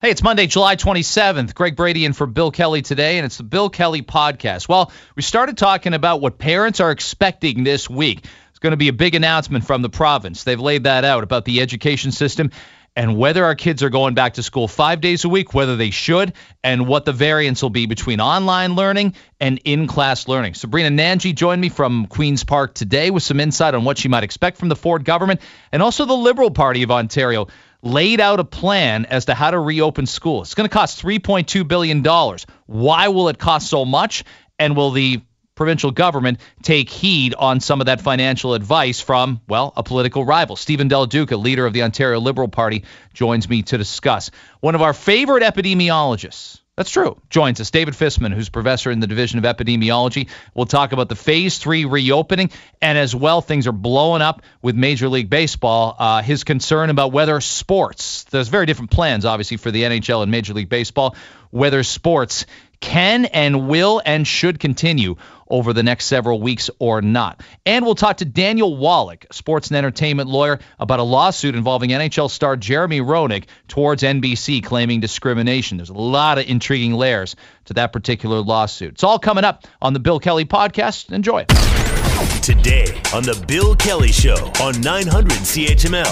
Hey, it's Monday, July 27th. Greg Brady in for Bill Kelly today, and it's the Bill Kelly podcast. Well, we started talking about what parents are expecting this week. It's going to be a big announcement from the province. They've laid that out about the education system and whether our kids are going back to school five days a week, whether they should, and what the variance will be between online learning and in class learning. Sabrina Nanji joined me from Queen's Park today with some insight on what she might expect from the Ford government and also the Liberal Party of Ontario laid out a plan as to how to reopen schools. It's going to cost $3.2 billion. Why will it cost so much? And will the provincial government take heed on some of that financial advice from, well, a political rival. Steven Del Duca, leader of the Ontario Liberal Party, joins me to discuss. One of our favorite epidemiologists, that's true. Joins us David Fisman, who's professor in the Division of Epidemiology. We'll talk about the Phase 3 reopening, and as well, things are blowing up with Major League Baseball. Uh, his concern about whether sports, there's very different plans, obviously, for the NHL and Major League Baseball, whether sports can and will and should continue over the next several weeks or not. And we'll talk to Daniel Wallach, sports and entertainment lawyer, about a lawsuit involving NHL star Jeremy Roenick towards NBC claiming discrimination. There's a lot of intriguing layers to that particular lawsuit. It's all coming up on the Bill Kelly podcast. Enjoy it. Today on the Bill Kelly Show on 900 CHML.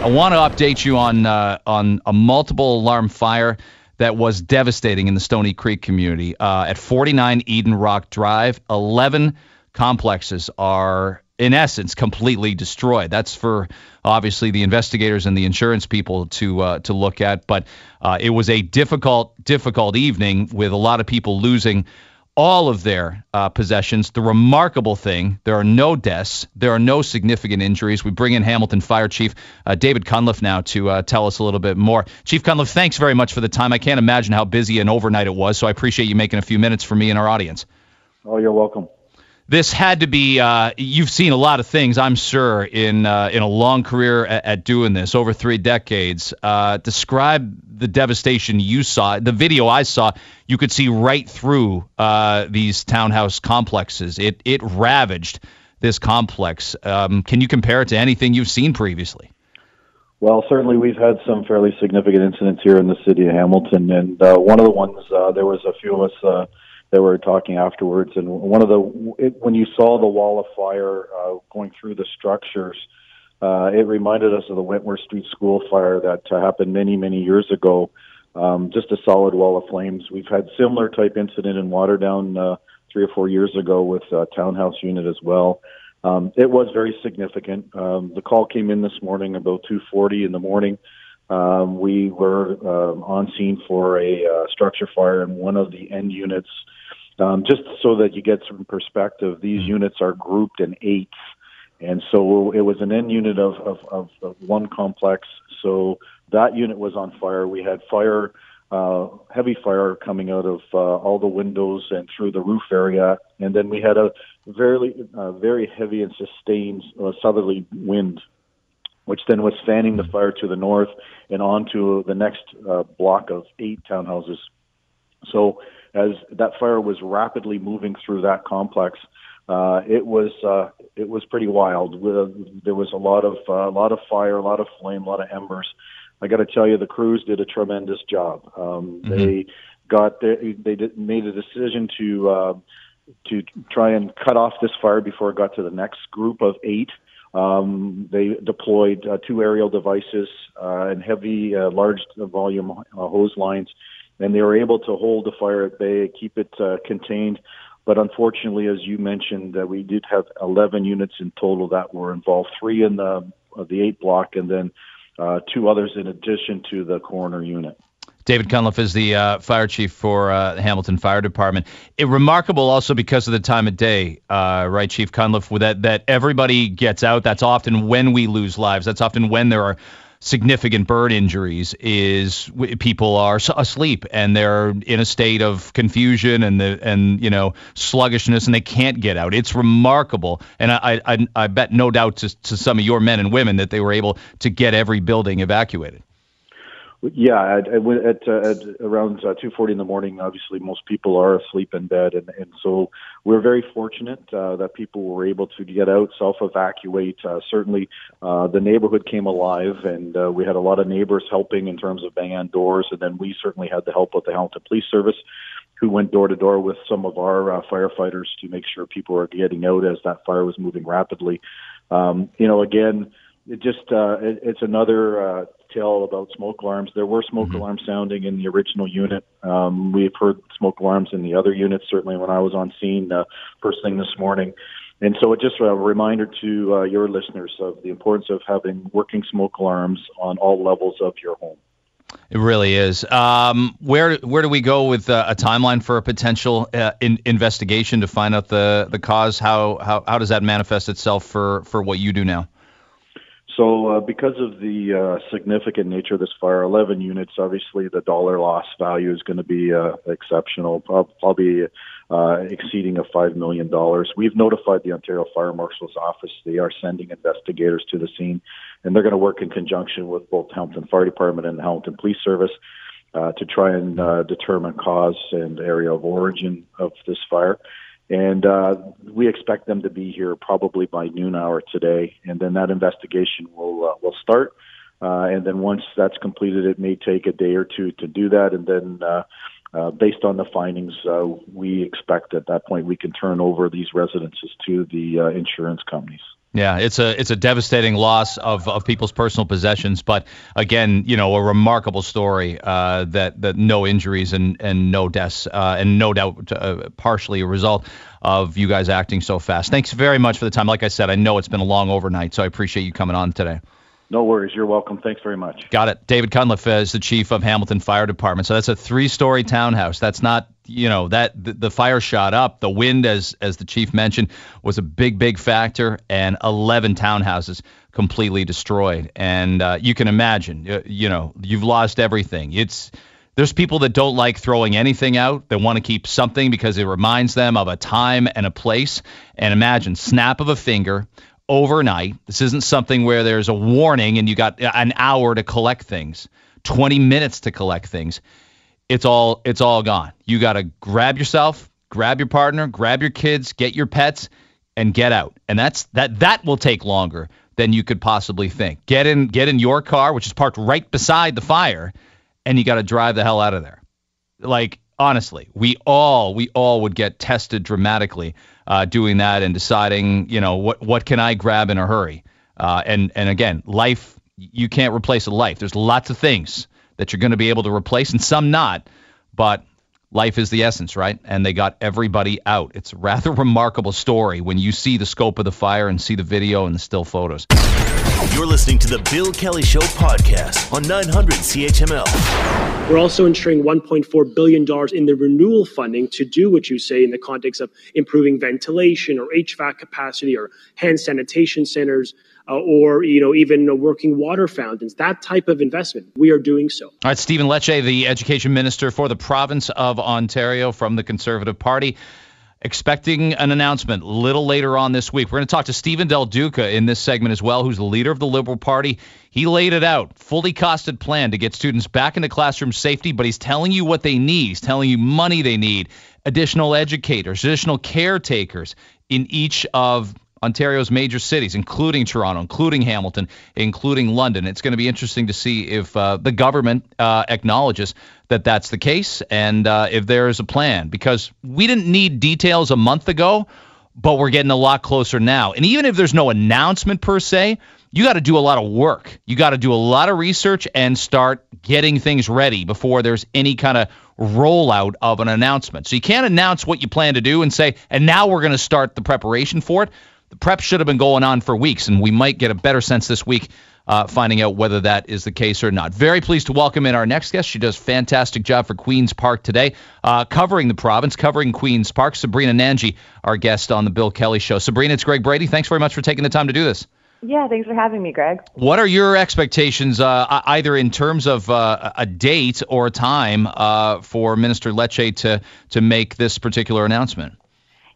I want to update you on uh, on a multiple alarm fire that was devastating in the Stoney Creek community. Uh, at 49 Eden Rock Drive, 11 complexes are, in essence, completely destroyed. That's for obviously the investigators and the insurance people to uh, to look at. But uh, it was a difficult, difficult evening with a lot of people losing all of their uh, possessions. The remarkable thing, there are no deaths, there are no significant injuries. We bring in Hamilton Fire Chief uh, David Cunliffe now to uh, tell us a little bit more. Chief Cunliffe, thanks very much for the time. I can't imagine how busy and overnight it was, so I appreciate you making a few minutes for me and our audience. Oh, you're welcome this had to be uh, you've seen a lot of things i'm sure in uh, in a long career at, at, doing this over three decades. Uh, describe the devastation you saw the video i saw you could see right through uh, these townhouse complexes. It it ravaged this complex. Um, can you compare it to anything you've seen previously? Well, certainly we've had some fairly significant incidents here in the city of Hamilton, and uh, one of the ones uh, there was a few of us that were talking afterwards. And one of the it, when you saw the wall of fire uh, going through the structures, uh, it reminded us of the Wentworth Street School fire that uh, happened many many years ago. Um, just a solid wall of flames. We've had similar type incident in Waterdown uh, three or four years ago with a townhouse unit as well. Um, it was very significant. Um, the call came in this morning about 2:40 in the morning. Um, we were uh, on scene for a uh, structure fire in one of the end units um, just so that you get some perspective, these mm-hmm. units are grouped in eights. And so it was an end unit of, of, of, of one complex. So that unit was on fire. We had fire, uh, heavy fire coming out of uh, all the windows and through the roof area. And then we had a very, uh, very heavy and sustained uh, southerly wind, which then was fanning the mm-hmm. fire to the north and onto the next uh, block of eight townhouses. So as that fire was rapidly moving through that complex, uh, it was uh, it was pretty wild. There was a lot of uh, a lot of fire, a lot of flame, a lot of embers. I got to tell you, the crews did a tremendous job. Um, mm-hmm. They got they, they did, made a decision to uh, to try and cut off this fire before it got to the next group of eight. Um, they deployed uh, two aerial devices uh, and heavy, uh, large volume uh, hose lines and they were able to hold the fire at bay, keep it uh, contained. But unfortunately, as you mentioned, uh, we did have 11 units in total that were involved, three in the uh, the eight block, and then uh, two others in addition to the coroner unit. David Cunliffe is the uh, fire chief for uh, the Hamilton Fire Department. It remarkable also because of the time of day, uh, right, Chief Cunliffe, that that everybody gets out. That's often when we lose lives. That's often when there are significant burn injuries is people are asleep and they're in a state of confusion and the and you know sluggishness and they can't get out. It's remarkable, and I I, I bet no doubt to, to some of your men and women that they were able to get every building evacuated. Yeah, at, at, uh, at around uh, 2:40 in the morning, obviously most people are asleep in bed, and, and so we're very fortunate uh, that people were able to get out, self-evacuate. Uh, certainly, uh, the neighborhood came alive, and uh, we had a lot of neighbors helping in terms of banging on doors, and then we certainly had the help of the Hamilton Police Service, who went door to door with some of our uh, firefighters to make sure people were getting out as that fire was moving rapidly. Um, you know, again it just uh, it, it's another uh, tale about smoke alarms. There were smoke mm-hmm. alarms sounding in the original unit. Um, we've heard smoke alarms in the other units. Certainly, when I was on scene uh, first thing this morning. And so, it just a reminder to uh, your listeners of the importance of having working smoke alarms on all levels of your home. It really is. Um, where where do we go with uh, a timeline for a potential uh, in, investigation to find out the, the cause? How, how how does that manifest itself for, for what you do now? So, uh, because of the uh, significant nature of this fire, 11 units, obviously the dollar loss value is going to be uh, exceptional, probably uh, exceeding a $5 million. We've notified the Ontario Fire Marshal's office. They are sending investigators to the scene, and they're going to work in conjunction with both Hamilton Fire Department and the Hamilton Police Service uh, to try and uh, determine cause and area of origin of this fire and uh, we expect them to be here probably by noon hour today, and then that investigation will uh, will start. Uh, and then once that's completed, it may take a day or two to do that, and then. Uh, uh, based on the findings, uh, we expect at that point we can turn over these residences to the uh, insurance companies. Yeah, it's a it's a devastating loss of, of people's personal possessions, but again, you know, a remarkable story uh, that that no injuries and and no deaths, uh, and no doubt uh, partially a result of you guys acting so fast. Thanks very much for the time. Like I said, I know it's been a long overnight, so I appreciate you coming on today. No worries. You're welcome. Thanks very much. Got it. David Cunliffe is the chief of Hamilton Fire Department. So that's a three-story townhouse. That's not, you know, that the, the, fire shot up. The wind, as as the chief mentioned, was a big, big factor, and 11 townhouses completely destroyed. And uh, you can imagine, you, you know, you've lost everything. It's there's people that don't like throwing anything out. They want to keep something because it reminds them of a time and a place. And imagine, snap of a finger, overnight. This isn't something where there's a warning and you got an hour to collect things, 20 minutes to collect things. It's all it's all gone. You got to grab yourself, grab your partner, grab your kids, get your pets and get out. And that's that that will take longer than you could possibly think. Get in get in your car which is parked right beside the fire and you got to drive the hell out of there. Like honestly, we all we all would get tested dramatically uh, doing that and deciding, you know, what what can I grab in a hurry? Uh, and and again, life you can't replace a life. There's lots of things that you're going to be able to replace and some not, but life is the essence, right? And they got everybody out. It's a rather remarkable story when you see the scope of the fire and see the video and the still photos. You're listening to the Bill Kelly Show podcast on 900 CHML. We're also ensuring $1.4 billion in the renewal funding to do what you say in the context of improving ventilation or HVAC capacity or hand sanitation centers. Uh, or you know even uh, working water fountains that type of investment we are doing so all right stephen lecce the education minister for the province of ontario from the conservative party expecting an announcement a little later on this week. We're going to talk to Steven Del Duca in this segment as well, who's the leader of the Liberal Party. He laid it out, fully costed plan to get students back into classroom safety, but he's telling you what they need. He's telling you money they need, additional educators, additional caretakers in each of Ontario's major cities, including Toronto, including Hamilton, including London. It's going to be interesting to see if uh, the government uh, acknowledges that that's the case and uh, if there is a plan, because we didn't need details a month ago, but we're getting a lot closer now. And even if there's no announcement per se, you got to do a lot of work. You got to do a lot of research and start getting things ready before there's any kind of rollout of an announcement. So you can't announce what you plan to do and say, and now we're going to start the preparation for it the prep should have been going on for weeks, and we might get a better sense this week uh, finding out whether that is the case or not. Very pleased to welcome in our next guest. She does fantastic job for Queens Park today, uh, covering the province, covering Queens Park. Sabrina Nanji, our guest on the Bill Kelly Show. Sabrina, it's Greg Brady. Thanks very much for taking the time to do this. Yeah, thanks for having me, Greg. What are your expectations, uh, either in terms of uh, a date or a time, uh, for Minister Lecce to to make this particular announcement?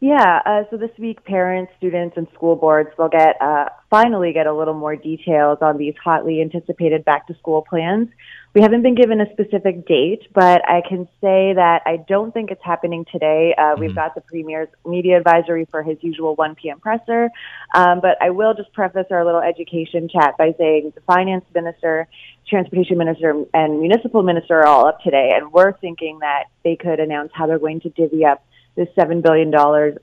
Yeah, uh, so this week, parents, students, and school boards will get uh, finally get a little more details on these hotly anticipated back to school plans. We haven't been given a specific date, but I can say that I don't think it's happening today. Uh, mm-hmm. We've got the premier's media advisory for his usual 1 p.m. presser, um, but I will just preface our little education chat by saying the finance minister, transportation minister, and municipal minister are all up today, and we're thinking that they could announce how they're going to divvy up this $7 billion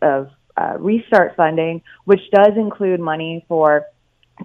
of uh, restart funding, which does include money for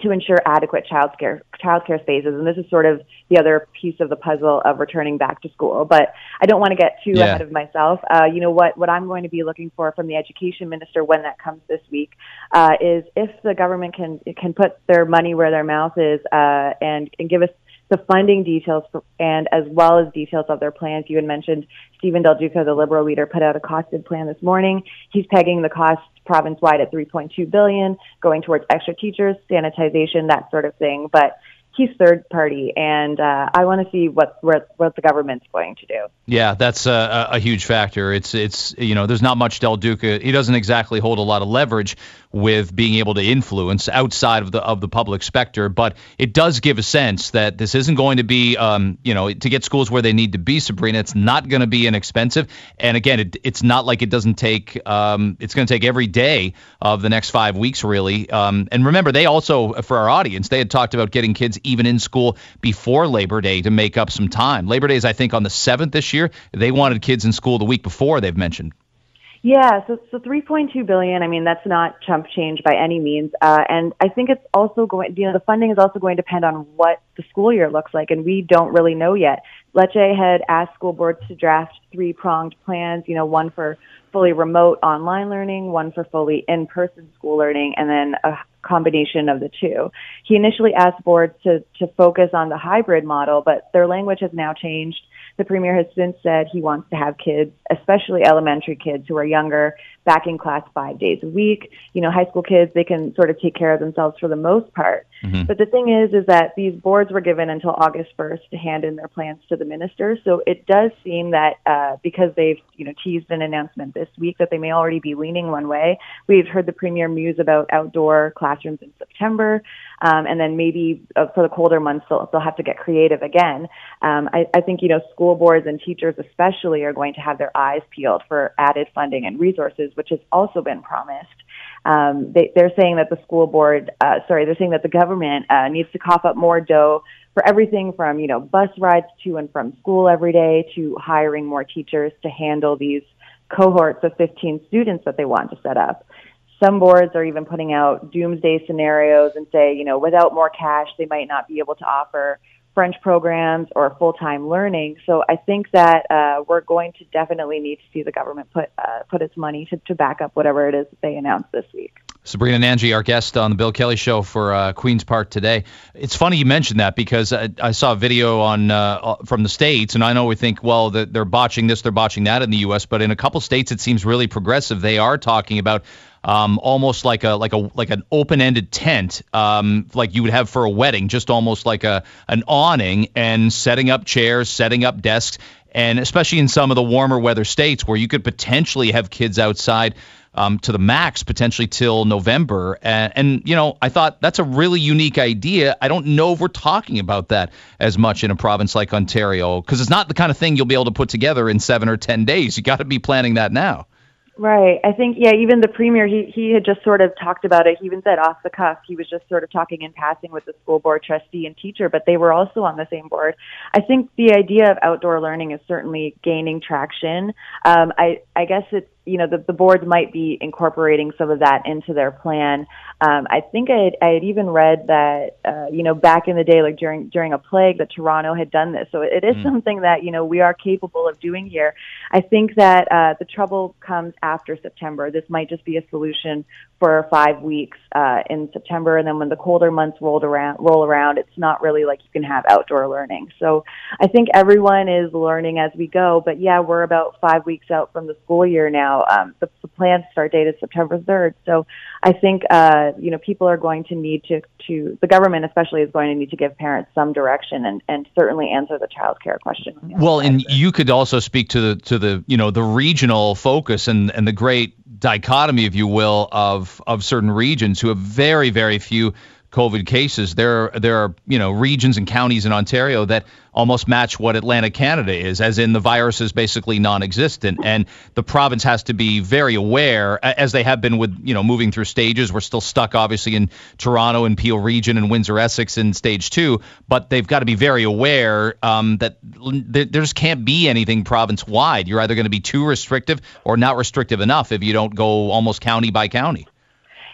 to ensure adequate child care child care spaces. And this is sort of the other piece of the puzzle of returning back to school. But i don't want to get too yeah. ahead of myself. Uh, you know what what i'm going to be looking for from the education minister when that comes this week uh, is if the government can can put their money where their mouth is uh, and and give us the funding details for, and as well as details of their plans. You had mentioned Steven Del Duca, the Liberal leader, put out a costed plan this morning. He's pegging the cost province-wide at 3.2 billion, going towards extra teachers, sanitization, that sort of thing. But he's third party, and uh, I want to see what, what what the government's going to do. Yeah, that's a, a huge factor. It's it's you know there's not much Del Duca. He doesn't exactly hold a lot of leverage with being able to influence outside of the of the public specter, but it does give a sense that this isn't going to be um, you know to get schools where they need to be. Sabrina, it's not going to be inexpensive, and again, it, it's not like it doesn't take. Um, it's going to take every day of the next five weeks really. Um, and remember, they also for our audience, they had talked about getting kids even in school before Labor Day to make up some time. Labor Day is, I think, on the 7th this year. They wanted kids in school the week before, they've mentioned. Yeah, so so 3.2 billion. I mean, that's not chump change by any means, uh, and I think it's also going. You know, the funding is also going to depend on what the school year looks like, and we don't really know yet. Lecce had asked school boards to draft three pronged plans. You know, one for fully remote online learning, one for fully in person school learning, and then a combination of the two. He initially asked boards to, to focus on the hybrid model, but their language has now changed. The premier has since said he wants to have kids, especially elementary kids who are younger, back in class five days a week. You know, high school kids, they can sort of take care of themselves for the most part. Mm-hmm. But the thing is, is that these boards were given until August 1st to hand in their plans to the minister. So it does seem that uh, because they've, you know, teased an announcement this week that they may already be leaning one way. We've heard the premier muse about outdoor classrooms in September. Um, and then maybe uh, for the colder months, they'll, they'll have to get creative again. Um, I, I think, you know, school boards and teachers especially are going to have their eyes peeled for added funding and resources which has also been promised. Um, they, are saying that the school board, uh, sorry, they're saying that the government uh, needs to cough up more dough for everything from you know bus rides to and from school every day to hiring more teachers to handle these cohorts of 15 students that they want to set up. Some boards are even putting out doomsday scenarios and say, you know, without more cash, they might not be able to offer French programs or full time learning. So I think that uh, we're going to definitely need to see the government put uh, put its money to, to back up whatever it is that they announced this week. Sabrina Nanji, our guest on the Bill Kelly Show for uh, Queens Park today. It's funny you mentioned that because I, I saw a video on uh, from the states, and I know we think, well, that they're botching this, they're botching that in the U.S., but in a couple states it seems really progressive. They are talking about um, almost like a like a like an open-ended tent, um, like you would have for a wedding, just almost like a an awning, and setting up chairs, setting up desks, and especially in some of the warmer weather states where you could potentially have kids outside. Um, to the max potentially till November. And, and, you know, I thought that's a really unique idea. I don't know if we're talking about that as much in a province like Ontario because it's not the kind of thing you'll be able to put together in seven or 10 days. You got to be planning that now. Right. I think yeah, even the premier he he had just sort of talked about it. He even said off the cuff he was just sort of talking in passing with the school board trustee and teacher, but they were also on the same board. I think the idea of outdoor learning is certainly gaining traction. Um, I I guess it's you know, the, the boards might be incorporating some of that into their plan. Um, I think I had, I had even read that, uh, you know, back in the day, like during during a plague, that Toronto had done this. So it is mm. something that you know we are capable of doing here. I think that uh, the trouble comes after September. This might just be a solution for five weeks uh, in September, and then when the colder months rolled around, roll around, it's not really like you can have outdoor learning. So I think everyone is learning as we go. But yeah, we're about five weeks out from the school year now. Um, the, the planned start date is September 3rd. So I think uh, you know people are going to need to to the government especially is going to need to give parents some direction and, and certainly answer the child care question. Well, and you could also speak to the to the you know the regional focus and and the great dichotomy, if you will, of of certain regions who have very very few COVID cases. There, there are you know regions and counties in Ontario that almost match what Atlantic, Canada is, as in the virus is basically non-existent, and the province has to be very aware, as they have been with you know moving through stages. We're still stuck, obviously, in Toronto and Peel Region and Windsor Essex in stage two, but they've got to be very aware um, that there just can't be anything province-wide. You're either going to be too restrictive or not restrictive enough if you don't go almost county by county.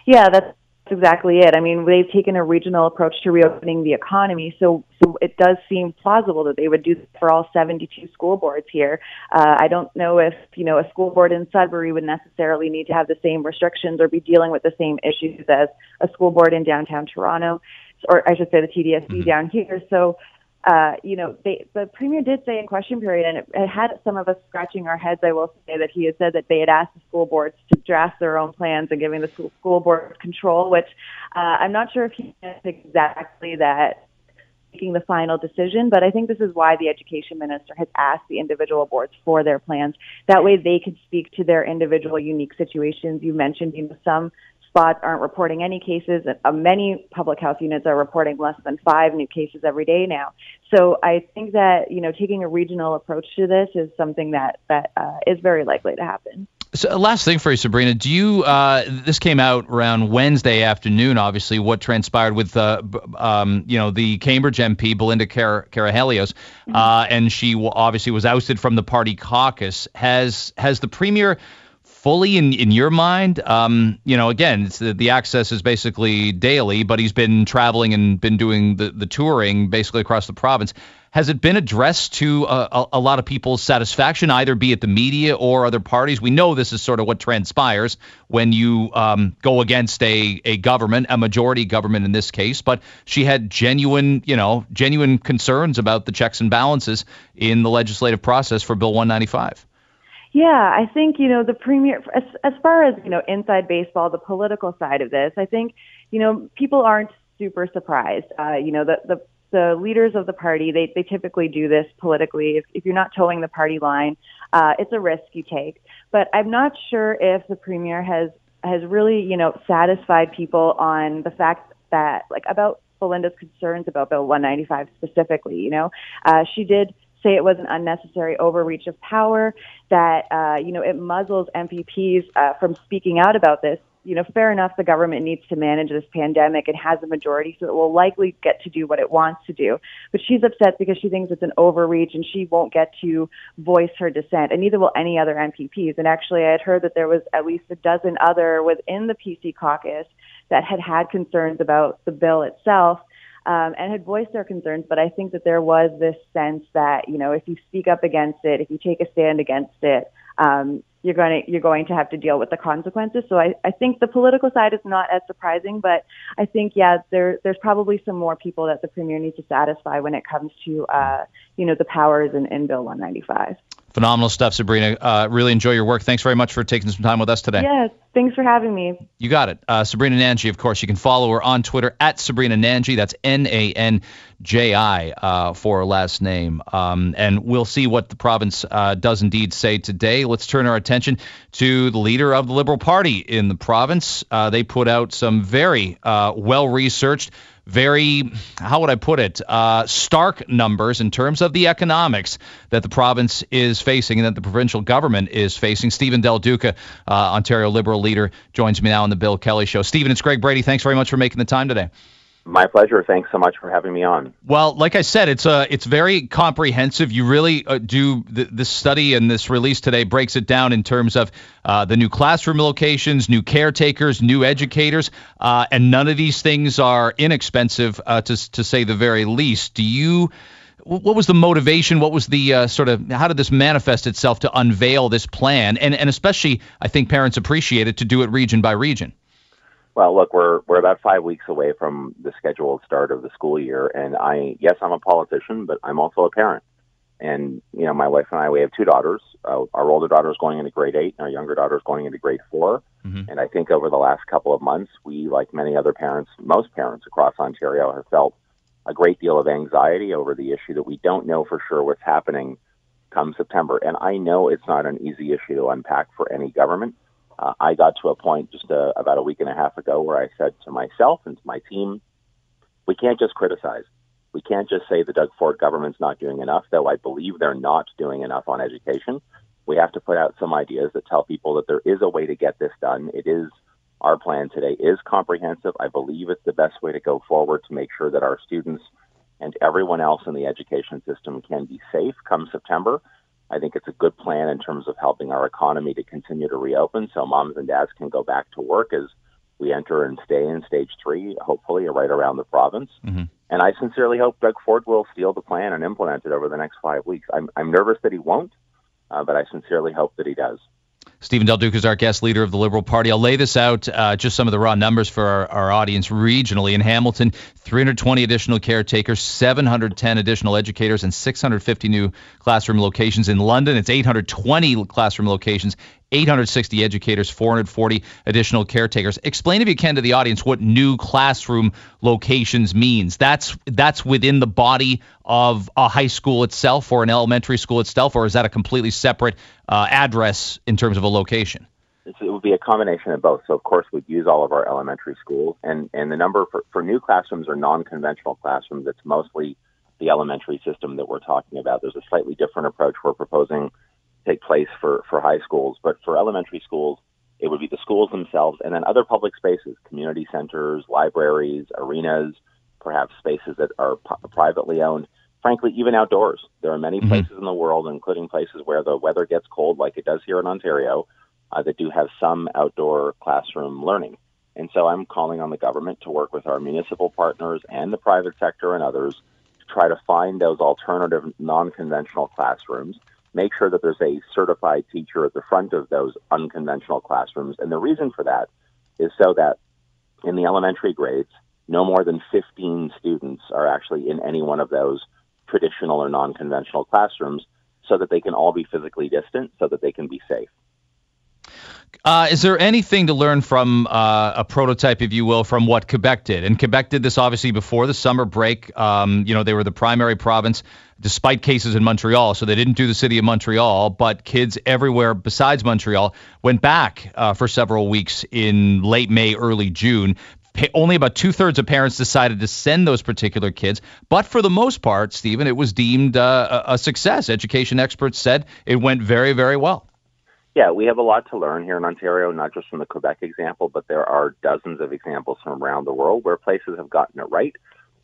Yeah, that's that's exactly it. I mean, they've taken a regional approach to reopening the economy, so so it does seem plausible that they would do for all 72 school boards here. Uh, I don't know if you know a school board in Sudbury would necessarily need to have the same restrictions or be dealing with the same issues as a school board in downtown Toronto, or I should say the TDSB mm-hmm. down here. So uh, you know, they, the premier did say in question period, and it, it had some of us scratching our heads. I will say that he had said that they had asked the school boards to draft their own plans and giving the school, school board control, which uh, I'm not sure if he meant exactly that making the final decision, but I think this is why the education minister has asked the individual boards for their plans. That way they can speak to their individual unique situations. You mentioned, you know, some spots aren't reporting any cases. Uh, many public health units are reporting less than five new cases every day now. So I think that you know taking a regional approach to this is something that that uh, is very likely to happen. So, last thing for you, Sabrina. Do you? Uh, this came out around Wednesday afternoon. Obviously, what transpired with, uh, um, you know, the Cambridge MP Belinda Car- Karahalios, mm-hmm. uh, and she obviously was ousted from the party caucus. Has has the premier fully in in your mind? Um, you know, again, the, the, access is basically daily, but he's been traveling and been doing the, the touring basically across the province. Has it been addressed to a, a, lot of people's satisfaction, either be it the media or other parties? We know this is sort of what transpires when you um, go against a, a government, a majority government in this case. But she had genuine, you know, genuine concerns about the checks and balances in the legislative process for Bill 195. Yeah, I think, you know, the premier, as, as far as, you know, inside baseball, the political side of this, I think, you know, people aren't super surprised. Uh, you know, the, the, the leaders of the party, they, they typically do this politically. If, if you're not toeing the party line, uh, it's a risk you take. But I'm not sure if the premier has, has really, you know, satisfied people on the fact that, like, about Belinda's concerns about Bill 195 specifically, you know, uh, she did say it was an unnecessary overreach of power, that, uh, you know, it muzzles MPPs uh, from speaking out about this. You know, fair enough, the government needs to manage this pandemic and has a majority, so it will likely get to do what it wants to do. But she's upset because she thinks it's an overreach and she won't get to voice her dissent, and neither will any other MPPs. And actually, I had heard that there was at least a dozen other within the PC caucus that had had concerns about the bill itself um, and had voiced their concerns. But I think that there was this sense that you know if you speak up against it, if you take a stand against it, um, you're going to you're going to have to deal with the consequences. So I, I think the political side is not as surprising, but I think yeah, there there's probably some more people that the premier needs to satisfy when it comes to uh, you know the powers in, in Bill 195. Phenomenal stuff, Sabrina. Uh, really enjoy your work. Thanks very much for taking some time with us today. Yes, thanks for having me. You got it. Uh, Sabrina Nanji, of course. You can follow her on Twitter at Sabrina Nanji. That's N A N J I uh, for her last name. Um, and we'll see what the province uh, does indeed say today. Let's turn our attention to the leader of the Liberal Party in the province. Uh, they put out some very uh, well researched very, how would I put it, uh, stark numbers in terms of the economics that the province is facing and that the provincial government is facing. Steven Del Duca, uh, Ontario Liberal leader, joins me now on the Bill Kelly Show. Steven, it's Greg Brady. Thanks very much for making the time today. My pleasure. Thanks so much for having me on. Well, like I said, it's a uh, it's very comprehensive. You really uh, do th- this study and this release today breaks it down in terms of uh, the new classroom locations, new caretakers, new educators, uh, and none of these things are inexpensive uh, to to say the very least. Do you? What was the motivation? What was the uh, sort of how did this manifest itself to unveil this plan? And and especially, I think parents appreciate it to do it region by region. Well, look, we're we're about five weeks away from the scheduled start of the school year, and I yes, I'm a politician, but I'm also a parent. And you know, my wife and I, we have two daughters. Uh, our older daughter is going into grade eight, and our younger daughter is going into grade 4 mm-hmm. And I think over the last couple of months, we, like many other parents, most parents across Ontario, have felt a great deal of anxiety over the issue that we don't know for sure what's happening come September. And I know it's not an easy issue to unpack for any government. Uh, I got to a point just uh, about a week and a half ago where I said to myself and to my team, we can't just criticize. We can't just say the Doug Ford government's not doing enough, though I believe they're not doing enough on education. We have to put out some ideas that tell people that there is a way to get this done. It is our plan today is comprehensive. I believe it's the best way to go forward to make sure that our students and everyone else in the education system can be safe come September. I think it's a good plan in terms of helping our economy to continue to reopen so moms and dads can go back to work as we enter and stay in stage three, hopefully right around the province. Mm-hmm. And I sincerely hope Doug Ford will steal the plan and implement it over the next five weeks. I'm, I'm nervous that he won't, uh, but I sincerely hope that he does. Steven Del Duca is our guest leader of the Liberal Party. I'll lay this out, uh, just some of the raw numbers for our, our, audience regionally. In Hamilton, 320 additional caretakers, 710 additional educators, and 650 new classroom locations. In London, it's 820 classroom locations 860 educators, 440 additional caretakers. Explain, if you can, to the audience what new classroom locations means. That's that's within the body of a high school itself or an elementary school itself, or is that a completely separate uh, address in terms of a location? It would be a combination of both. So, of course, we'd use all of our elementary schools, and, and the number for, for new classrooms or non conventional classrooms, it's mostly the elementary system that we're talking about. There's a slightly different approach we're proposing take place for, for high schools, but for elementary schools, it would be the schools themselves and then other public spaces, community centers, libraries, arenas, perhaps spaces that are p- privately owned. Frankly, even outdoors. There are many mm-hmm. places in the world, including places where the weather gets cold, like it does here in Ontario, uh, that do have some outdoor classroom learning. And so I'm calling on the government to work with our municipal partners and the private sector and others to try to find those alternative, non conventional classrooms make sure that there's a certified teacher at the front of those unconventional classrooms. And the reason for that is so that in the elementary grades, no more than 15 students are actually in any one of those traditional or non conventional classrooms so that they can all be physically distant so that they can be safe. Uh, is there anything to learn from uh, a prototype, if you will, from what Quebec did? And Quebec did this obviously before the summer break. Um, you know, they were the primary province despite cases in Montreal. So they didn't do the city of Montreal, but kids everywhere besides Montreal went back uh, for several weeks in late May, early June. only about two thirds of parents decided to send those particular kids. But for the most part, Steven, it was deemed uh, a success. Education experts said it went very, very well. Yeah, we have a lot to learn here in Ontario, not just from the Quebec example, but there are dozens of examples from around the world where places have gotten it right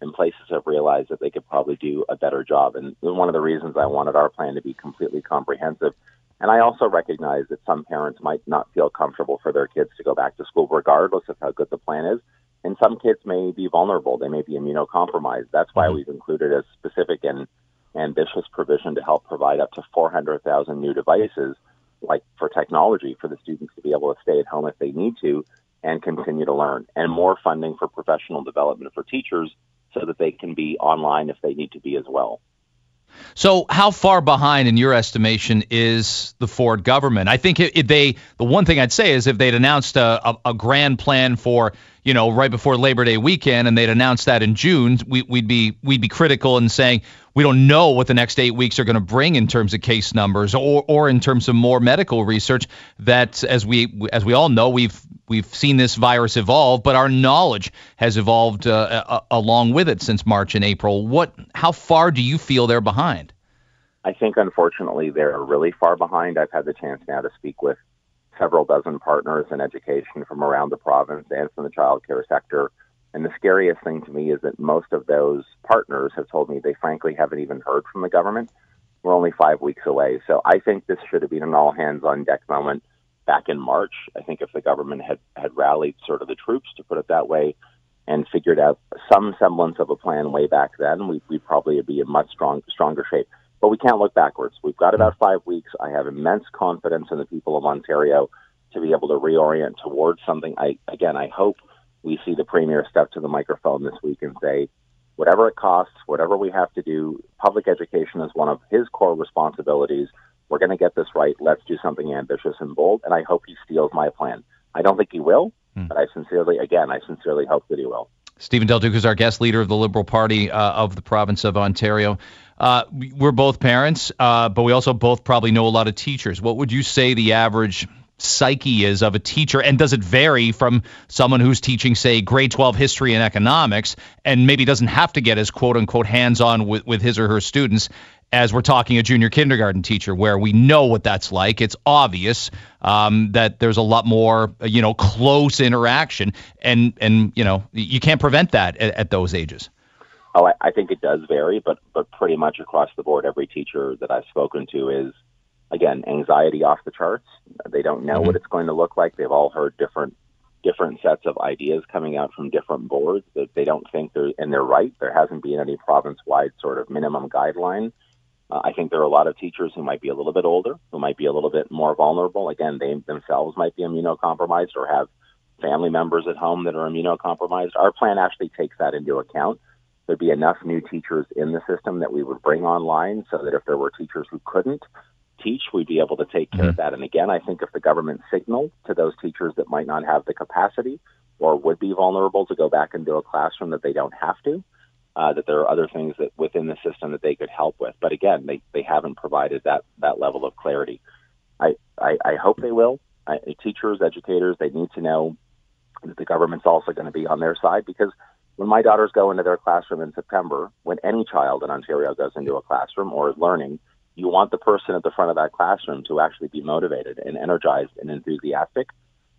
and places have realized that they could probably do a better job. And one of the reasons I wanted our plan to be completely comprehensive. And I also recognize that some parents might not feel comfortable for their kids to go back to school, regardless of how good the plan is. And some kids may be vulnerable; they may be immunocompromised. That's why mm-hmm. we've included a specific and ambitious provision to help provide up to 400,000 new devices like for technology for the students to be able to stay at home if they need to and continue to learn and more funding for professional development for teachers so that they can be online if they need to be as well. So, how far behind, in your estimation, is the Ford government? I think if they, the one thing I'd say is if they'd announced a, a, a, grand plan for, you know, right before Labor Day weekend, and they'd announced that in June, we, would be we'd be critical in saying we don't know what the next eight weeks are going to bring in terms of case numbers or or in terms of more medical research. That, as we as we all know, we've we've seen this virus evolve, but our knowledge has evolved uh, a, along with it since March and April. What, how far do you feel they're behind? I think, unfortunately, they're really far behind. I've had the chance now to speak with several dozen partners in education from around the province and from the child care sector. And the scariest thing to me is that most of those partners have told me they frankly haven't even heard from the government. We're only five weeks away. So I think this should have been an all hands on deck moment back in March. I think if the government had, had rallied sort of the troops, to put it that way, and figured out some semblance of a plan way back then, we, we'd probably be in much strong, stronger shape. But we can't look backwards. We've got about five weeks. I have immense confidence in the people of Ontario to be able to reorient towards something. I again, I hope we see the premier step to the microphone this week and say, whatever it costs, whatever we have to do, public education is one of his core responsibilities. We're going to get this right. Let's do something ambitious and bold. And I hope he steals my plan. I don't think he will, hmm. but I sincerely, again, I sincerely hope that he will. Steven Del Duca is our guest leader of the Liberal Party uh, of the province of Ontario. Uh, we're both parents, uh, but we also both probably know a lot of teachers. What would you say the average psyche is of a teacher and does it vary from someone who's teaching say grade 12 history and economics and maybe doesn't have to get as quote unquote hands on with, with his or her students as we're talking a junior kindergarten teacher where we know what that's like it's obvious um, that there's a lot more you know close interaction and and you know you can't prevent that at, at those ages Oh, I, I think it does vary, but but pretty much across the board, every teacher that I've spoken to is again anxiety off the charts. They don't know mm-hmm. what it's going to look like. They've all heard different different sets of ideas coming out from different boards that they don't think they're and they're right. There hasn't been any province wide sort of minimum guideline. Uh, I think there are a lot of teachers who might be a little bit older, who might be a little bit more vulnerable. Again, they themselves might be immunocompromised or have family members at home that are immunocompromised. Our plan actually takes that into account there'd be enough new teachers in the system that we would bring online so that if there were teachers who couldn't teach, we'd be able to take care mm-hmm. of that. And again, I think if the government signaled to those teachers that might not have the capacity or would be vulnerable to go back into a classroom that they don't have to, uh, that there are other things that within the system that they could help with. But again, they, they haven't provided that, that level of clarity. I, I, I hope they will. I, teachers, educators, they need to know that the government's also going to be on their side because – when my daughters go into their classroom in September, when any child in Ontario goes into a classroom or is learning, you want the person at the front of that classroom to actually be motivated and energized and enthusiastic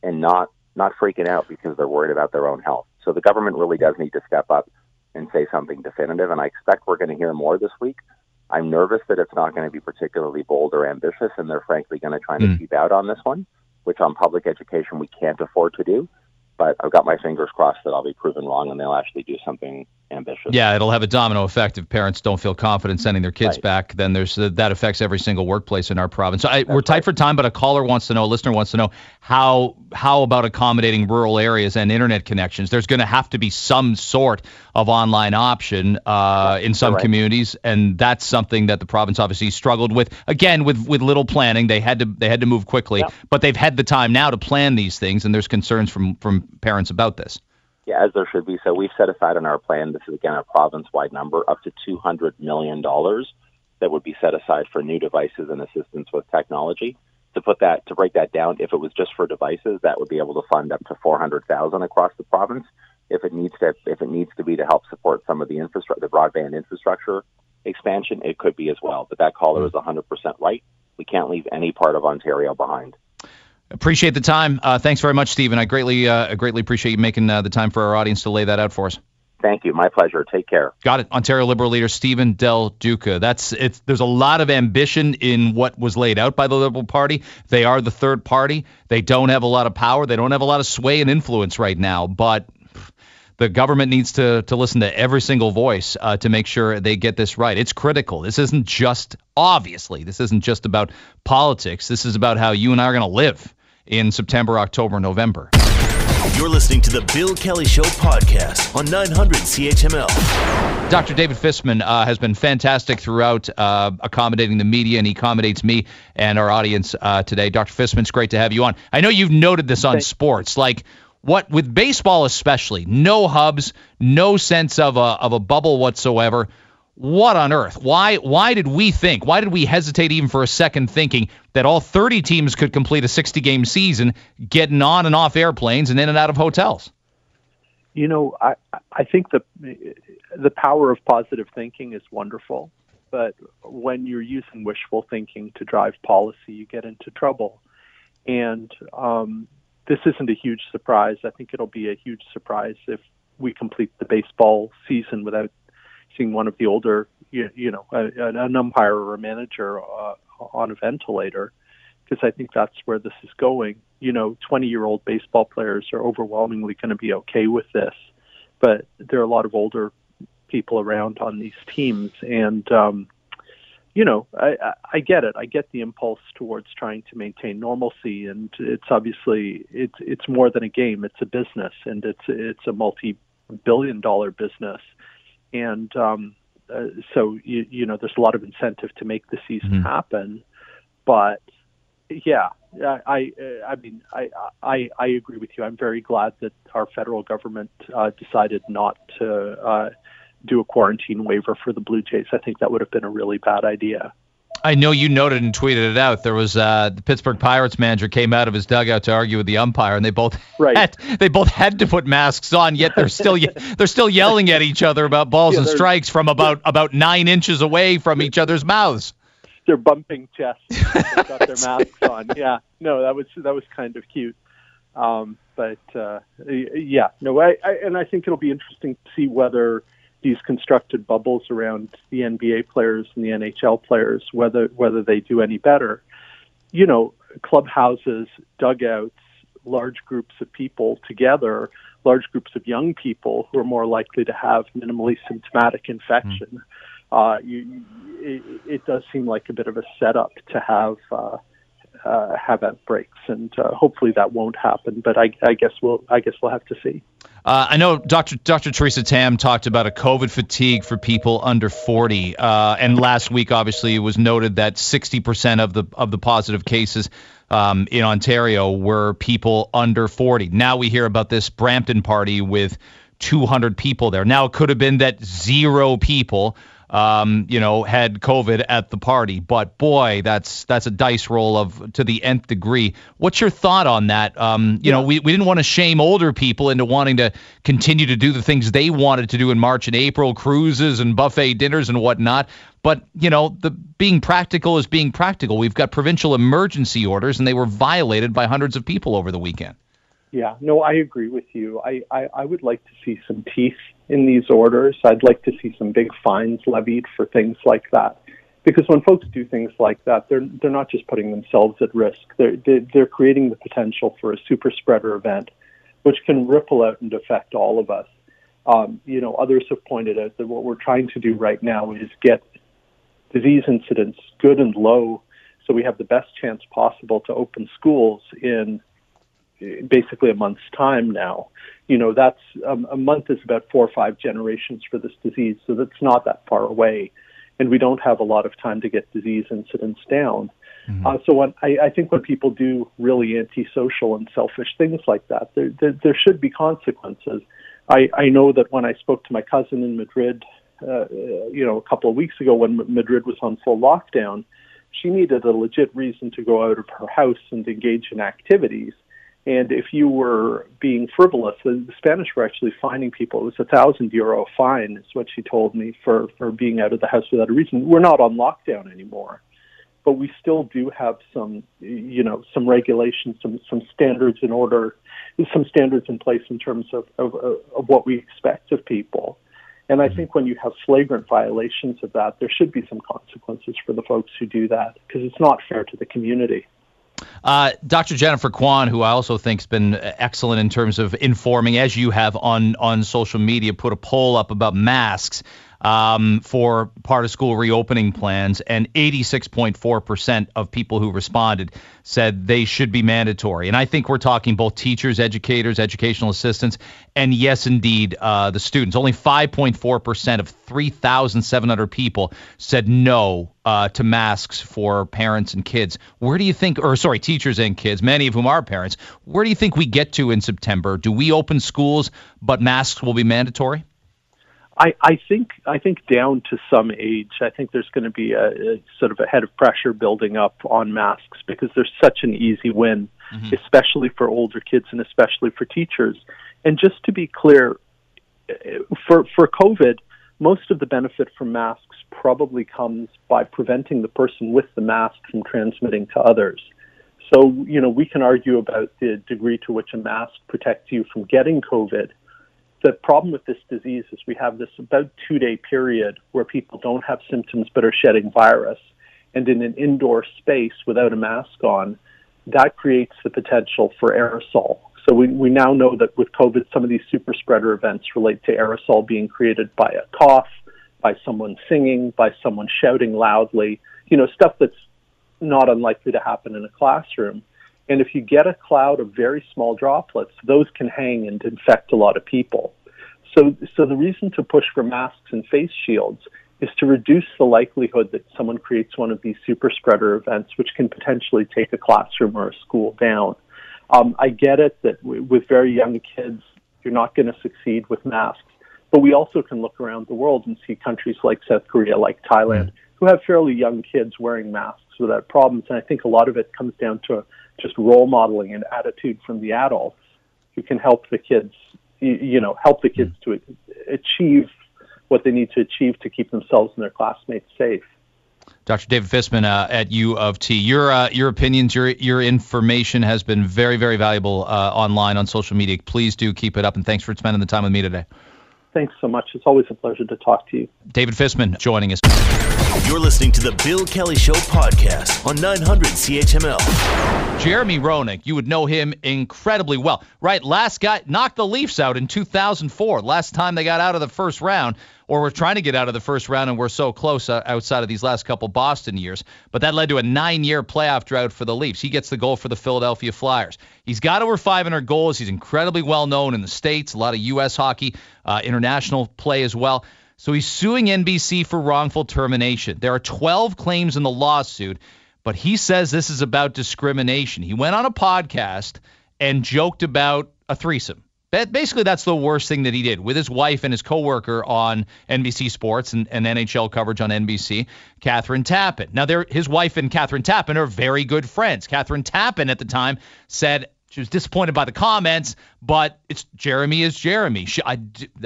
and not not freaking out because they're worried about their own health. So the government really does need to step up and say something definitive and I expect we're going to hear more this week. I'm nervous that it's not going to be particularly bold or ambitious and they're frankly going to try and mm. keep out on this one, which on public education we can't afford to do but I've got my fingers crossed that I'll be proven wrong and they'll actually do something ambitious. Yeah, it'll have a domino effect if parents don't feel confident sending their kids right. back. Then there's uh, that affects every single workplace in our province. So I, we're tight right. for time, but a caller wants to know, a listener wants to know how how about accommodating rural areas and internet connections? There's going to have to be some sort of online option uh, in some right. communities, and that's something that the province obviously struggled with. Again, with with little planning, they had to they had to move quickly, but they've had the time now to plan these things, and there's concerns from from parents about this. Yeah, as there should be. So we've set aside in our plan, this is again a province-wide number, up to $200 million that would be set aside for new devices and assistance with technology. To put that, to break that down, if it was just for devices, that would be able to fund up to 400,000 across the province. If it needs to, if it needs to be to help support some of the infrastructure, the broadband infrastructure expansion, it could be as well. But that caller is 100% right. We can't leave any part of Ontario behind. Appreciate the time. Uh, thanks very much, Steven. I greatly, uh, greatly appreciate you making uh, the time for our audience to lay that out for us. Thank you. My pleasure. Take care. Got it. Ontario Liberal leader Steven Del Duca. That's it's. There's a lot of ambition in what was laid out by the Liberal Party. They are the third party. They don't have a lot of power. They don't have a lot of sway and influence right now. But the government needs to to listen to every single voice uh, to make sure they get this right. It's critical. This isn't just obviously. This isn't just about politics. This is about how you and I are going to live in September, October, November. You're listening to the Bill Kelly Show podcast on 900 CHML. Dr. David Fisman uh, has been fantastic throughout uh, accommodating the media, and he accommodates me and our audience uh, today. Dr. Fisman, it's great to have you on. I know you've noted this on sports, like what with baseball especially, no hubs, no sense of a of a bubble whatsoever what on earth? Why why did we think? Why did we hesitate even for a second thinking that all 30 teams could complete a 60 game season getting on and off airplanes and in and out of hotels? You know, I I think the the power of positive thinking is wonderful, but when you're using wishful thinking to drive policy, you get into trouble. And um, this isn't a huge surprise. I think it'll be a huge surprise if we complete the baseball season without seeing one of the older, you, you know, a, an umpire or a manager uh, on a ventilator, because I think that's where this is going. You know, 20 year old baseball players are overwhelmingly going to be okay with this, but there are a lot of older people around on these teams, and um, you know, I, I get it. I get the impulse towards trying to maintain normalcy, and it's obviously it's it's more than a game. It's a business, and it's it's a multi-billion dollar business and um, uh, so you, you know there's a lot of incentive to make the season mm-hmm. happen. But yeah, I I mean I, I I agree with you. I'm very glad that our federal government uh, decided not to uh, do a quarantine waiver for the Blue Jays. I think that would have been a really bad idea. I know you noted and tweeted it out. There was uh, the Pittsburgh Pirates manager came out of his dugout to argue with the umpire, and they both right. had, they both had to put masks on. Yet they're still they're still yelling at each other about balls yeah, and strikes from about about nine inches away from each other's mouths. They're bumping chests. They've got their masks on. Yeah, no, that was that was kind of cute. Um, but uh, yeah, no, I, I and I think it'll be interesting to see whether these constructed bubbles around the NBA players and the NHL players, whether whether they do any better. You know, clubhouses, dugouts, large groups of people together, large groups of young people who are more likely to have minimally symptomatic infection. Mm. Uh, you, it, it, does seem like a bit of a setup to have uh, uh, have outbreaks, and uh, hopefully that won't happen. But I, I, guess we'll I guess we'll have to see. Uh, I know Dr. Dr. Theresa Tam talked about a COVID fatigue for people under 40, uh, and last week obviously it was noted that 60% of the of the positive cases um, in Ontario were people under 40. Now we hear about this Brampton party with 200 people there. Now it could have been that zero people um, you know, had COVID at the party. But boy, that's that's a dice roll of to the nth degree. What's your thought on that? Um, you yeah. know, we, we didn't want to shame older people into wanting to continue to do the things they wanted to do in March and April, cruises and buffet dinners and whatnot. But you know, the being practical is being practical. We've got provincial emergency orders, and they were violated by hundreds of people over the weekend. Yeah, no, I agree with you. I, I, I would like to see some teeth in these orders. I'd like to see some big fines levied for things like that. Because when folks do things like that, they're they're not just putting themselves at risk. They're they're creating the potential for a super spreader event, which can ripple out and affect all of us. Um, you know, others have pointed out that what we're trying to do right now is get disease incidence good and low, so we have the best chance possible to open schools in basically a month's time now. You know, that's um, a month is about four or five generations for this disease, so that's not that far away, and we don't have a lot of time to get disease incidence down. Mm-hmm. Uh, so when I, I think when people do really antisocial and selfish things like that, there, there, there should be consequences. I, I know that when I spoke to my cousin in Madrid, uh, you know, a couple of weeks ago when Madrid was on full lockdown, she needed a legit reason to go out of her house and engage in activities. And if you were being frivolous, the, Spanish were actually fining people. It was a thousand euro fine, is what she told me for for being out of the house without a reason. We're not on lockdown anymore, but we still do have some, you know, some regulations, some some standards in order, some standards in place in terms of of, of what we expect of people. And I mm-hmm. think when you have flagrant violations of that, there should be some consequences for the folks who do that because it's not fair to the community. Uh, Dr. Jennifer Kwan, who I also think has been excellent in terms of informing, as you have on on social media, put a poll up about masks um, for part of school reopening plans, and 86.4% of people who responded said they should be mandatory. And I think we're talking both teachers, educators, educational assistants, and yes, indeed, uh, the students. Only 5.4% of 3,700 people said no uh, to masks for parents and kids. Where do you think, or sorry, teachers and kids, many of whom are parents, where do you think we get to in September? Do we open schools, but masks will be mandatory? I, I think I think down to some age, I think there's going to be a, a sort of a head of pressure building up on masks because there's such an easy win, mm-hmm. especially for older kids and especially for teachers. And just to be clear, for for COVID, most of the benefit from masks probably comes by preventing the person with the mask from transmitting to others. So, you know, we can argue about the degree to which a mask protects you from getting COVID the problem with this disease is we have this about two day period where people don't have symptoms but are shedding virus. And in an indoor space without a mask on, that creates the potential for aerosol. So we, we now know that with COVID, some of these super spreader events relate to aerosol being created by a cough, by someone singing, by someone shouting loudly, you know, stuff that's not unlikely to happen in a classroom. And if you get a cloud of very small droplets, those can hang and infect a lot of people. So, so the reason to push for masks and face shields is to reduce the likelihood that someone creates one of these super spreader events, which can potentially take a classroom or a school down. Um, I get it that w- with very young kids, you're not going to succeed with masks, but we also can look around the world and see countries like South Korea, like Thailand, who have fairly young kids wearing masks without problems. And I think a lot of it comes down to just role modeling and attitude from the adults who can help the kids, you know, help the kids to achieve what they need to achieve to keep themselves and their classmates safe. Dr. David Fisman uh, at U of T. Your uh, your opinions, your your information has been very very valuable uh, online on social media. Please do keep it up, and thanks for spending the time with me today. Thanks so much. It's always a pleasure to talk to you. David Fisman joining us. You're listening to the Bill Kelly Show podcast on 900 CHML. Jeremy Roenick, you would know him incredibly well. Right, last guy knocked the Leafs out in 2004. Last time they got out of the first round, or were trying to get out of the first round, and we're so close uh, outside of these last couple Boston years. But that led to a nine-year playoff drought for the Leafs. He gets the goal for the Philadelphia Flyers. He's got over 500 goals. He's incredibly well known in the states. A lot of U.S. hockey, uh, international play as well. So he's suing NBC for wrongful termination. There are 12 claims in the lawsuit, but he says this is about discrimination. He went on a podcast and joked about a threesome. Basically, that's the worst thing that he did with his wife and his coworker on NBC Sports and, and NHL coverage on NBC, Kathryn Tappen. Now, his wife and Kathryn Tappen are very good friends. Kathryn Tappen at the time said she was disappointed by the comments, but it's Jeremy is Jeremy. She, I,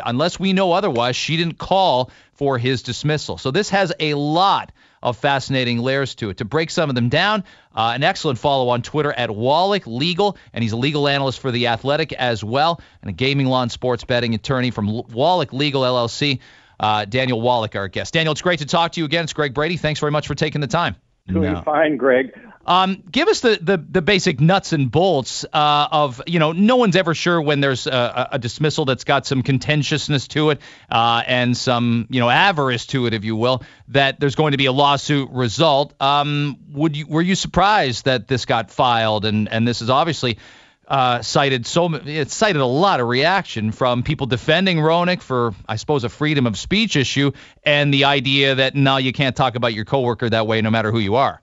unless we know otherwise, she didn't call for his dismissal. So this has a lot of fascinating layers to it. To break some of them down, uh, an excellent follow on Twitter at Wallach Legal, and he's a legal analyst for The Athletic as well, and a gaming law and sports betting attorney from Wallach Legal LLC. Uh, Daniel Wallach, our guest. Daniel, it's great to talk to you again. It's Greg Brady. Thanks very much for taking the time. Doing no. fine, Greg. Um, give us the, the, the basic nuts and bolts uh, of you know no one's ever sure when there's a, a dismissal that's got some contentiousness to it uh, and some you know avarice to it, if you will, that there's going to be a lawsuit result. Um, would you were you surprised that this got filed and and this is obviously uh, cited so it cited a lot of reaction from people defending Roenick for I suppose a freedom of speech issue and the idea that now you can't talk about your coworker that way no matter who you are.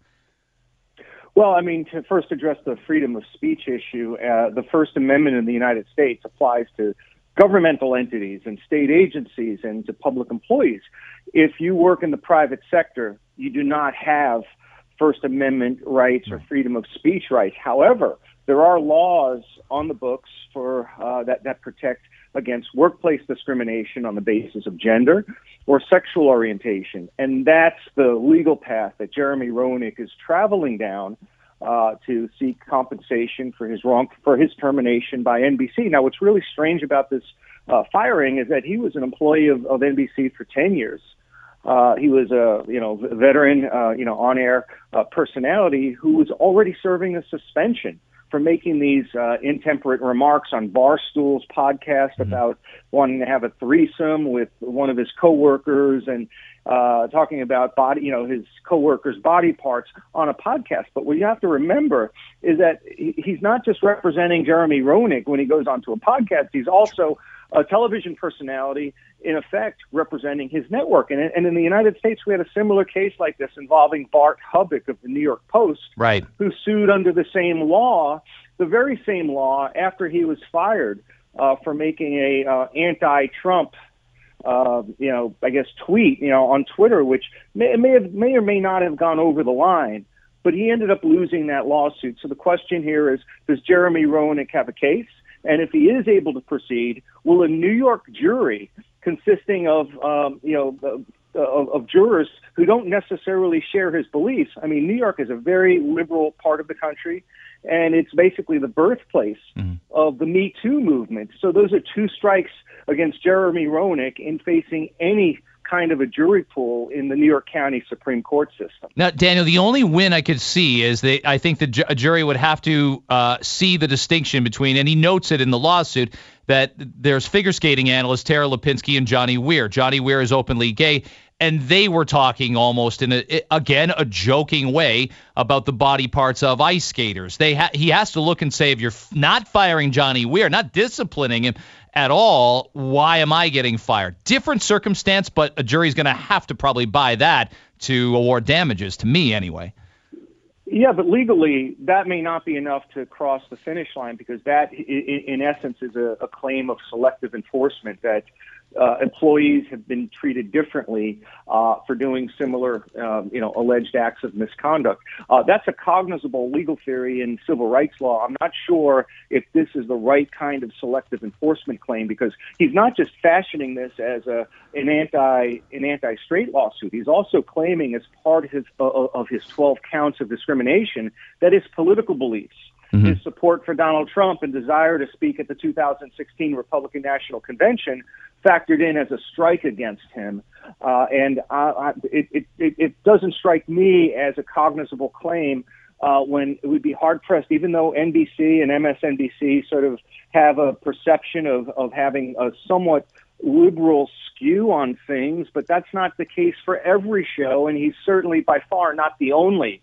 Well, I mean, to first address the freedom of speech issue, uh, the First Amendment in the United States applies to governmental entities and state agencies and to public employees. If you work in the private sector, you do not have First Amendment rights or freedom of speech rights. However, there are laws on the books for uh, that that protect against workplace discrimination on the basis of gender or sexual orientation. And that's the legal path that Jeremy Roenick is traveling down uh, to seek compensation for his wrong for his termination by NBC. Now, what's really strange about this uh, firing is that he was an employee of, of NBC for 10 years. Uh, he was a you know veteran, uh, you know on-air uh, personality who was already serving a suspension for making these uh, intemperate remarks on Barstool's podcast mm-hmm. about wanting to have a threesome with one of his coworkers and uh, talking about body, you know, his coworkers' body parts on a podcast. But what you have to remember is that he's not just representing Jeremy Roenick when he goes onto a podcast. He's also a television personality, in effect, representing his network. And, and in the United States, we had a similar case like this involving Bart Hubbuch of the New York Post, right. who sued under the same law, the very same law, after he was fired uh, for making a uh, anti-Trump. Uh, you know, I guess tweet, you know, on Twitter, which may, may have, may or may not have gone over the line, but he ended up losing that lawsuit. So the question here is, does Jeremy Roenick have a case? And if he is able to proceed, will a New York jury consisting of, um, you know, of, of jurors who don't necessarily share his beliefs. I mean, New York is a very liberal part of the country, and it's basically the birthplace mm-hmm. of the Me Too movement. So those are two strikes against Jeremy Roenick in facing any kind of a jury pool in the New York County Supreme Court system. Now, Daniel, the only win I could see is that I think the ju- jury would have to uh, see the distinction between, and he notes it in the lawsuit, that there's figure skating analyst Tara Lipinski and Johnny Weir. Johnny Weir is openly gay, and they were talking almost in a again a joking way about the body parts of ice skaters. They ha- he has to look and say if you're not firing Johnny Weir, not disciplining him, at all, why am I getting fired? Different circumstance, but a jury's going to have to probably buy that to award damages, to me anyway. Yeah, but legally, that may not be enough to cross the finish line because that, in essence, is a, claim of selective enforcement that uh, employees have been treated differently uh, for doing similar, um, you know, alleged acts of misconduct. Uh, that's a cognizable legal theory in civil rights law. I'm not sure if this is the right kind of selective enforcement claim because he's not just fashioning this as a an anti an anti straight lawsuit. He's also claiming as part of his uh, of his 12 counts of discrimination that his political beliefs mm-hmm. his support for Donald Trump and desire to speak at the 2016 Republican National Convention factored in as a strike against him. Uh, and it, it, it doesn't strike me as a cognizable claim uh, when it would be hard pressed, even though NBC and MSNBC sort of have a perception of, of having a somewhat liberal skew on things, but that's not the case for every show, and he's certainly by far not the only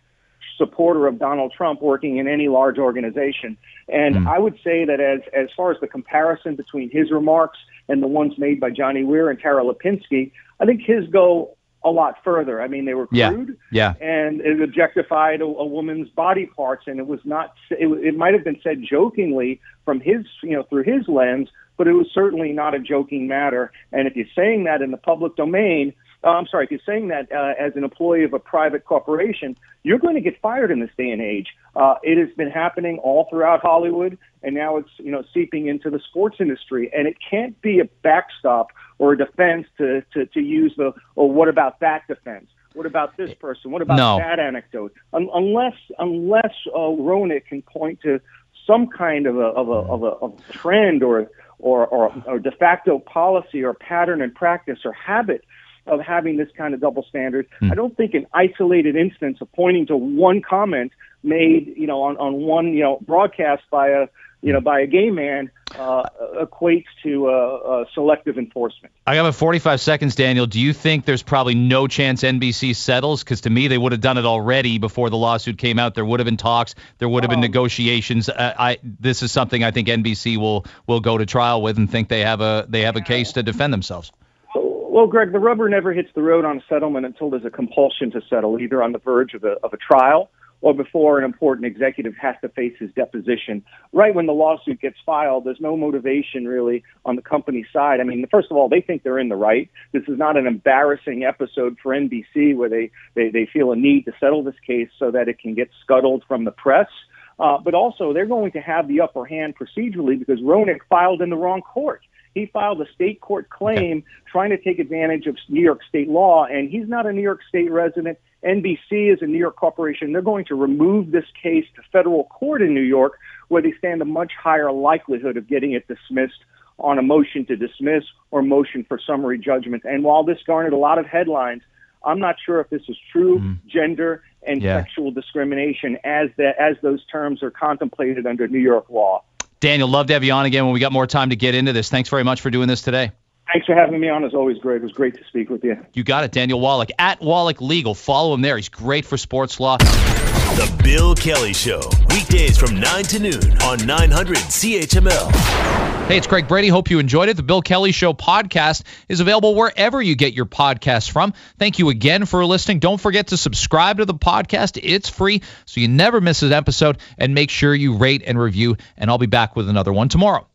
supporter of Donald Trump working in any large organization. And mm. I would say that as as far as the comparison between his remarks and the ones made by Johnny Weir and Tara Lipinski, I think his go a lot further. I mean, they were crude, yeah, yeah. and it objectified a, a woman's body parts, and it was not. It, it might have been said jokingly from his, you know, through his lens, but it was certainly not a joking matter. And if you're saying that in the public domain, uh, I'm sorry, if you're saying that uh, as an employee of a private corporation, you're going to get fired in this day and age. Uh, it has been happening all throughout Hollywood, and now it's you know seeping into the sports industry. And it can't be a backstop or a defense to to, to use the or what about that defense? What about this person? What about no. that anecdote? Un- unless unless uh, Roenick can point to some kind of a of a, of a, of a trend or or, or, or de facto policy or pattern and practice or habit of having this kind of double standard. Hmm. I don't think an isolated instance of pointing to one comment made, you know, on, on one, you know, broadcast by a, you know, by a gay man uh, equates to uh, uh, selective enforcement. I got about 45 seconds, Daniel. Do you think there's probably no chance NBC settles? Because to me, they would have done it already before the lawsuit came out. There would have been talks. There would have been um, negotiations. Uh, I this is something I think NBC will will go to trial with and think they have a they have a case to defend themselves. Well, Greg, the rubber never hits the road on a settlement until there's a compulsion to settle, either on the verge of a, of a trial or before an important executive has to face his deposition. Right when the lawsuit gets filed, there's no motivation really on the company side. I mean, first of all, they think they're in the right. This is not an embarrassing episode for NBC where they, they, they feel a need to settle this case so that it can get scuttled from the press. Uh, but also, they're going to have the upper hand procedurally because Roenick filed in the wrong court. He filed a state court claim trying to take advantage of New York state law, and he's not a New York state resident. NBC is a New York corporation. They're going to remove this case to federal court in New York, where they stand a much higher likelihood of getting it dismissed on a motion to dismiss or motion for summary judgment. And while this garnered a lot of headlines, I'm not sure if this is true mm. gender and yeah. sexual discrimination as that as those terms are contemplated under New York law. Daniel, love to have you on again when we got more time to get into this. Thanks very much for doing this today. Thanks for having me on. As always, Greg. It was great to speak with you. You got it, Daniel Wallach at Wallach Legal. Follow him there. He's great for sports law. The Bill Kelly Show, weekdays from 9 to noon on 900 CHML. Hey, it's Greg Brady. Hope you enjoyed it. The Bill Kelly Show podcast is available wherever you get your podcasts from. Thank you again for listening. Don't forget to subscribe to the podcast. It's free, so you never miss an episode. And make sure you rate and review. And I'll be back with another one tomorrow.